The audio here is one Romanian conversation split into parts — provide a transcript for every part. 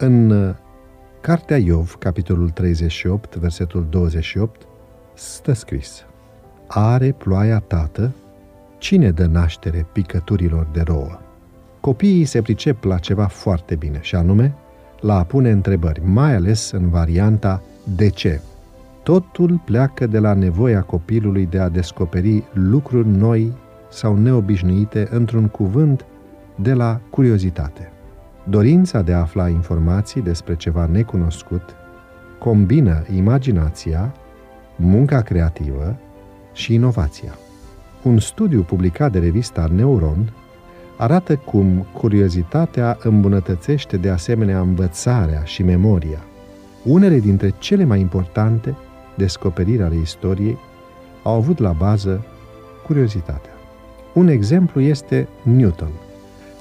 În uh, Cartea Iov, capitolul 38, versetul 28, stă scris Are ploaia tată? Cine dă naștere picăturilor de rouă? Copiii se pricep la ceva foarte bine, și anume la a pune întrebări, mai ales în varianta de ce. Totul pleacă de la nevoia copilului de a descoperi lucruri noi sau neobișnuite într-un cuvânt de la curiozitate. Dorința de a afla informații despre ceva necunoscut combină imaginația, munca creativă și inovația. Un studiu publicat de revista Neuron arată cum curiozitatea îmbunătățește de asemenea învățarea și memoria. Unele dintre cele mai importante descoperiri ale istoriei au avut la bază curiozitatea. Un exemplu este Newton,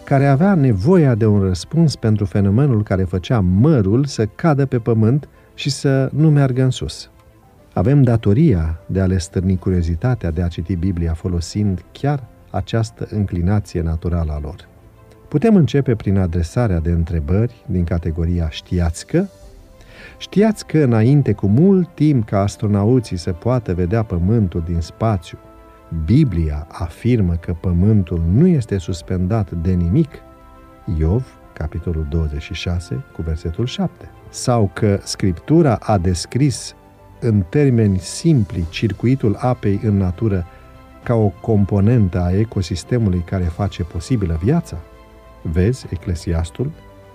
care avea nevoia de un răspuns pentru fenomenul care făcea mărul să cadă pe pământ și să nu meargă în sus. Avem datoria de a le stârni curiozitatea de a citi Biblia folosind chiar această înclinație naturală a lor. Putem începe prin adresarea de întrebări din categoria știați că? Știați că înainte cu mult timp ca astronauții să poată vedea Pământul din spațiu, Biblia afirmă că Pământul nu este suspendat de nimic? Iov, capitolul 26, cu versetul 7. Sau că Scriptura a descris în termeni simpli circuitul apei în natură ca o componentă a ecosistemului care face posibilă viața? Vezi Eclesiastul,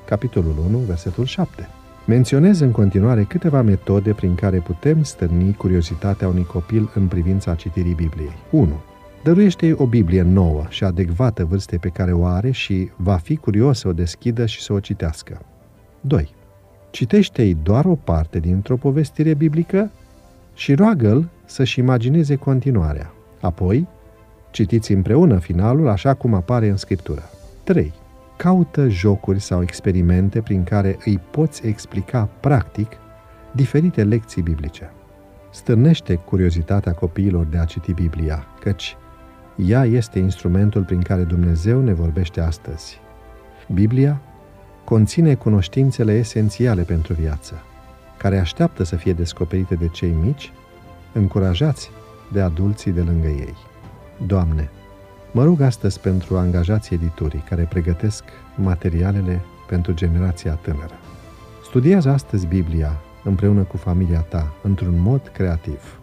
capitolul 1, versetul 7. Menționez în continuare câteva metode prin care putem stârni curiozitatea unui copil în privința citirii Bibliei. 1. Dăruiește o Biblie nouă și adecvată vârstei pe care o are și va fi curios să o deschidă și să o citească. 2. Citește-i doar o parte dintr-o povestire biblică și roagă-l să-și imagineze continuarea. Apoi, citiți împreună finalul așa cum apare în Scriptură. 3. Caută jocuri sau experimente prin care îi poți explica practic diferite lecții biblice. Stârnește curiozitatea copiilor de a citi Biblia, căci ea este instrumentul prin care Dumnezeu ne vorbește astăzi. Biblia conține cunoștințele esențiale pentru viață, care așteaptă să fie descoperite de cei mici, încurajați de adulții de lângă ei. Doamne, mă rog astăzi pentru angajații editurii care pregătesc materialele pentru generația tânără. Studiază astăzi Biblia împreună cu familia ta într-un mod creativ.